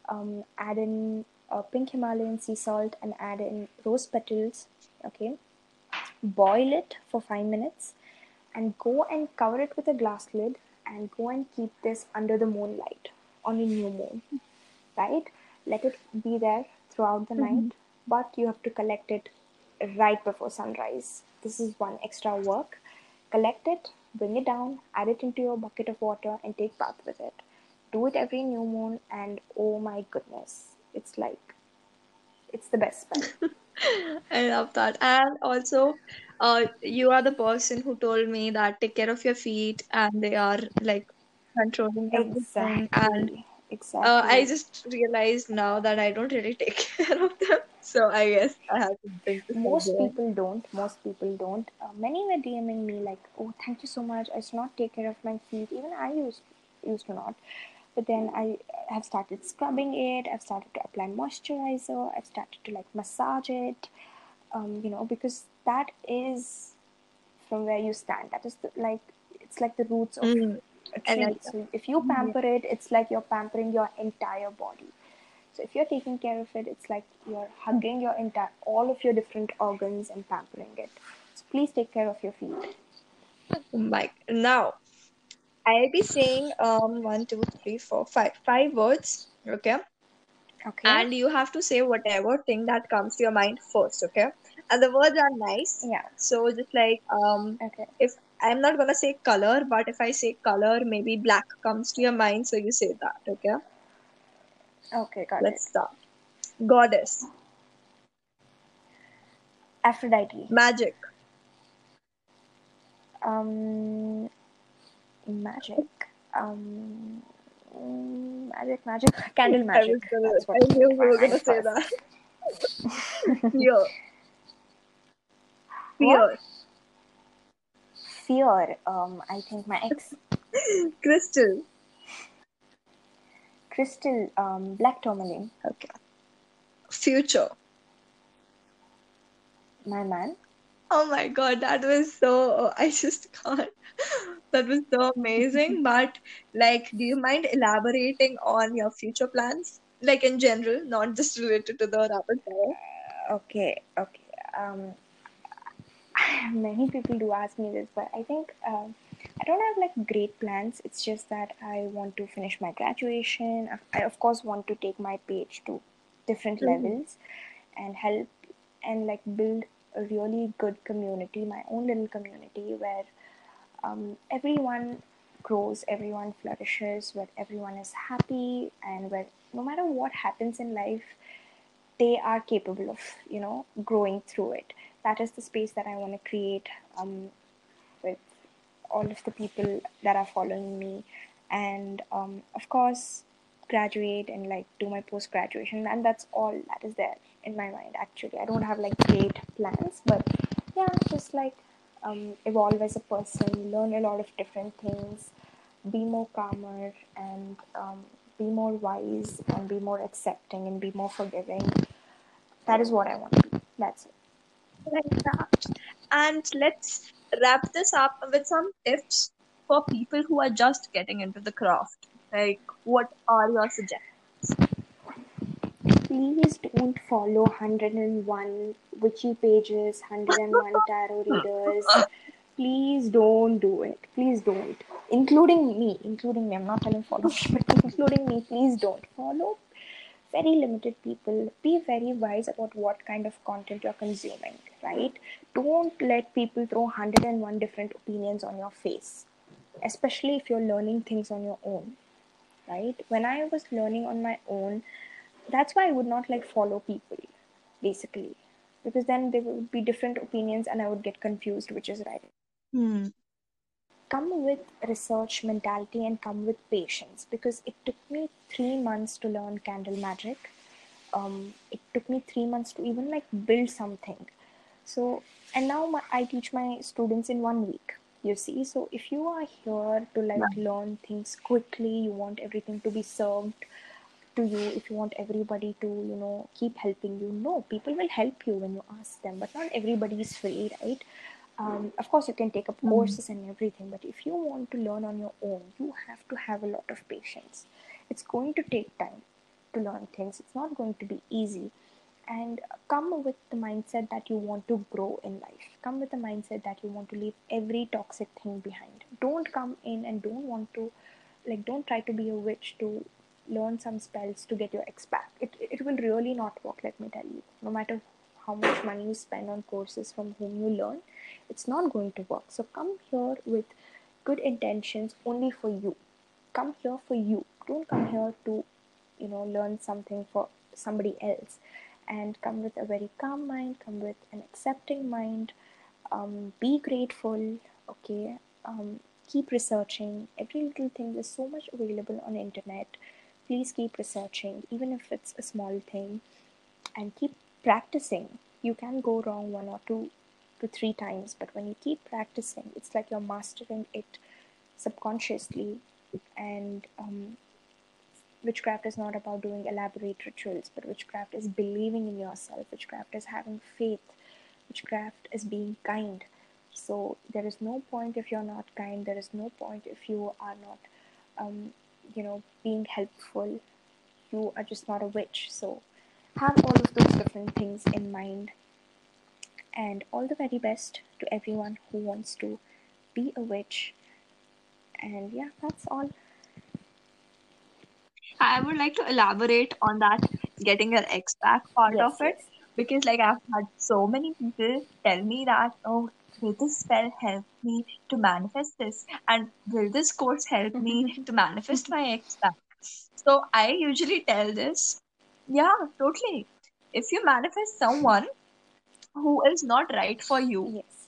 um, add in uh, pink Himalayan sea salt, and add in rose petals. Okay, boil it for five minutes, and go and cover it with a glass lid, and go and keep this under the moonlight on a new moon. Right, let it be there throughout the mm-hmm. night, but you have to collect it right before sunrise. This is one extra work. Collect it, bring it down, add it into your bucket of water, and take bath with it. Do it every new moon, and oh my goodness, it's like it's the best. I love that. And also, uh, you are the person who told me that take care of your feet and they are like controlling everything. And Exactly, uh, I just realized now that I don't really take care of them. So I guess I have to say Most there. people don't. Most people don't. Uh, many were DMing me like, "Oh, thank you so much. I to not take care of my feet. Even I used used to not." But then I have started scrubbing it. I've started to apply moisturizer. I've started to like massage it. Um, you know, because that is from where you stand. That is the, like it's like the roots of Mm, a I tree. like. So if you pamper it, it's like you're pampering your entire body. So if you're taking care of it, it's like you're hugging your entire all of your different organs and pampering it. So please take care of your feet. Mike. Now, I'll be saying um one, two, three, four, five, five words. Okay. Okay. And you have to say whatever thing that comes to your mind first. Okay. And the words are nice. yeah. So just like um Okay. if I'm not gonna say color, but if I say color, maybe black comes to your mind, so you say that, okay? Okay. Got Let's it. start. Goddess, Aphrodite. magic, Um. Magic. Um. mm, Magic. Magic. Candle I was magic. gonna, I knew you were gonna say that. Fear, What? fear, Fear. Um. I think my ex. crystal, Crystal. Um. Black tourmaline. okay, future, My man. Oh my God, that was so, I just can't. That was so amazing. But, like, do you mind elaborating on your future plans? Like, in general, not just related to the rapid fire. Okay, okay. Um, many people do ask me this, but I think um, I don't have like great plans. It's just that I want to finish my graduation. I, of course, want to take my page to different Mhm. levels and help and like build a really good community, my own little community where um, everyone grows, everyone flourishes, where everyone is happy, and where no matter what happens in life, they are capable of you know growing through it. That is the space that I want to create um, with all of the people that are following me, and um, of course graduate and like do my post graduation, and that's all that is there in my mind. Actually, I don't have like great plans, but yeah, just like um, evolve as a person, learn a lot of different things, be more calmer, and um, be more wise, and be more accepting, and be more forgiving. That is what I want to be. That's it. And let's wrap this up with some tips for people who are just getting into the craft. Like, what are your suggestions? Please don't follow 101 witchy pages, 101 tarot readers. Please don't do it. Please don't. Including me. Including me. I'm not telling follow but including me. Please don't. Follow very limited people. Be very wise about what kind of content you're consuming, right? Don't let people throw 101 different opinions on your face, especially if you're learning things on your own, right? When I was learning on my own, that's why I would not like follow people, basically, because then there would be different opinions and I would get confused, which is right. Hmm. Come with research mentality and come with patience because it took me three months to learn candle magic. Um, it took me three months to even like build something. So, and now my, I teach my students in one week. You see, so if you are here to like Right. learn things quickly, you want everything to be served to you if you want everybody to you know keep helping you. No people will help you when you ask them but not everybody is free right? Um, of course you can take up Mhm. courses and everything but if you want to learn on your own you have to have a lot of patience. It's going to take time to learn things. It's not going to be easy. And come with the mindset that you want to grow in life. Come with the mindset that you want to leave every toxic thing behind. Don't come in and don't want to like don't try to be a witch to learn some spells to get your ex back. It, it will really not work let me tell you. No matter how much money you spend on courses from whom you learn it's not going to work. So come here with good intentions only for you. Come here for you. Don't come here to you know learn something for somebody else. And come with a very calm mind come with an accepting mind. Um, be grateful okay? Um, keep researching. Every little thing there's so much available on internet please keep researching even if it's a small thing and keep practicing. You can go wrong one or two to three times but when you keep practicing it's like you're mastering it subconsciously. And um, witchcraft is not about doing elaborate rituals but witchcraft is believing in yourself. Witchcraft is having faith. Witchcraft is being kind. So there is no point if you're not kind. There is no point if you are not um, you know being helpful. You are just not a witch so have all of those different things in mind. And all the very best to everyone who wants to be a witch. And yeah that's all. I would like to elaborate on that getting your ex back part yes of it. yes. Because, like, I've had so many people tell me that, oh, will this spell help me to manifest this? And will this course help me to manifest my ex back? So I usually tell this, yeah, totally. If you manifest someone who is not right for you, yes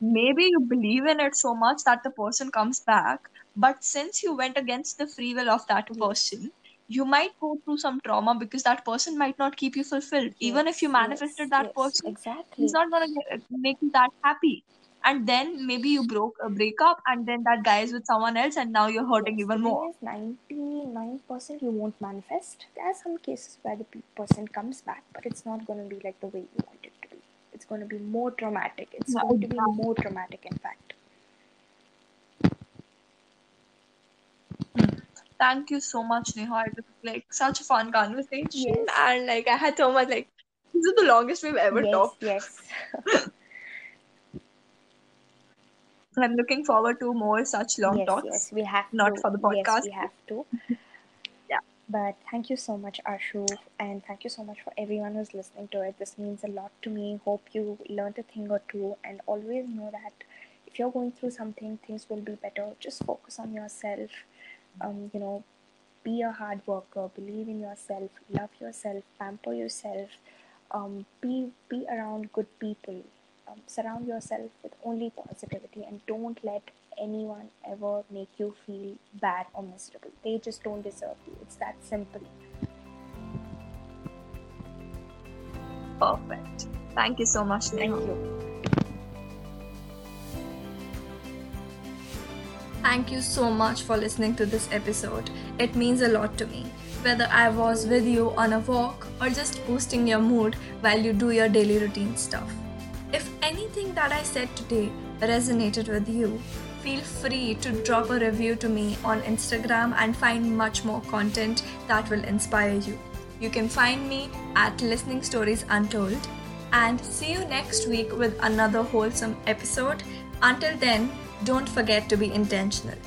maybe you believe in it so much that the person comes back but since you went against the free will of that person you might go through some trauma because that person might not keep you fulfilled. Even if you yes yes manifested that yes person he's exactly not going to make you that happy. And then maybe you broke uh, a breakup and then that guy is with someone else and now you're hurting Yes, even more. 99% you won't manifest. There are some cases where the person comes back, but it's not going to be like the way you want it to be. It's to be more traumatic. It's Yeah, going to be more traumatic in fact Thank you so much, Neha. It was like such a fun conversation, Yes. and like I had so much like this is the longest we've ever yes talked. yes I'm looking forward to more such long yes talks. yes we have Not to for the yes podcast. we have to Yeah. but thank you so much ashu and thank you so much for everyone who's listening to it this means a lot to me hope you learned a thing or two and always know that if you're going through something things will be better just focus on yourself um, you know be a hard worker believe in yourself love yourself pamper yourself um, be be around good people um, surround yourself with only positivity and don't let anyone ever make you feel bad or miserable they just don't deserve you it's that simple Perfect. Thank you so much, thank Neha. you Thank you so much for listening to this episode. It means a lot to me. Whether I was with you on a walk or just boosting your mood while you do your daily routine stuff. If anything that I said today resonated with you, feel free to drop a review to me on Instagram and find much more content that will inspire you. You can find me at Listening Stories Untold and see you next week with another wholesome episode. Until then, don't forget to be intentional.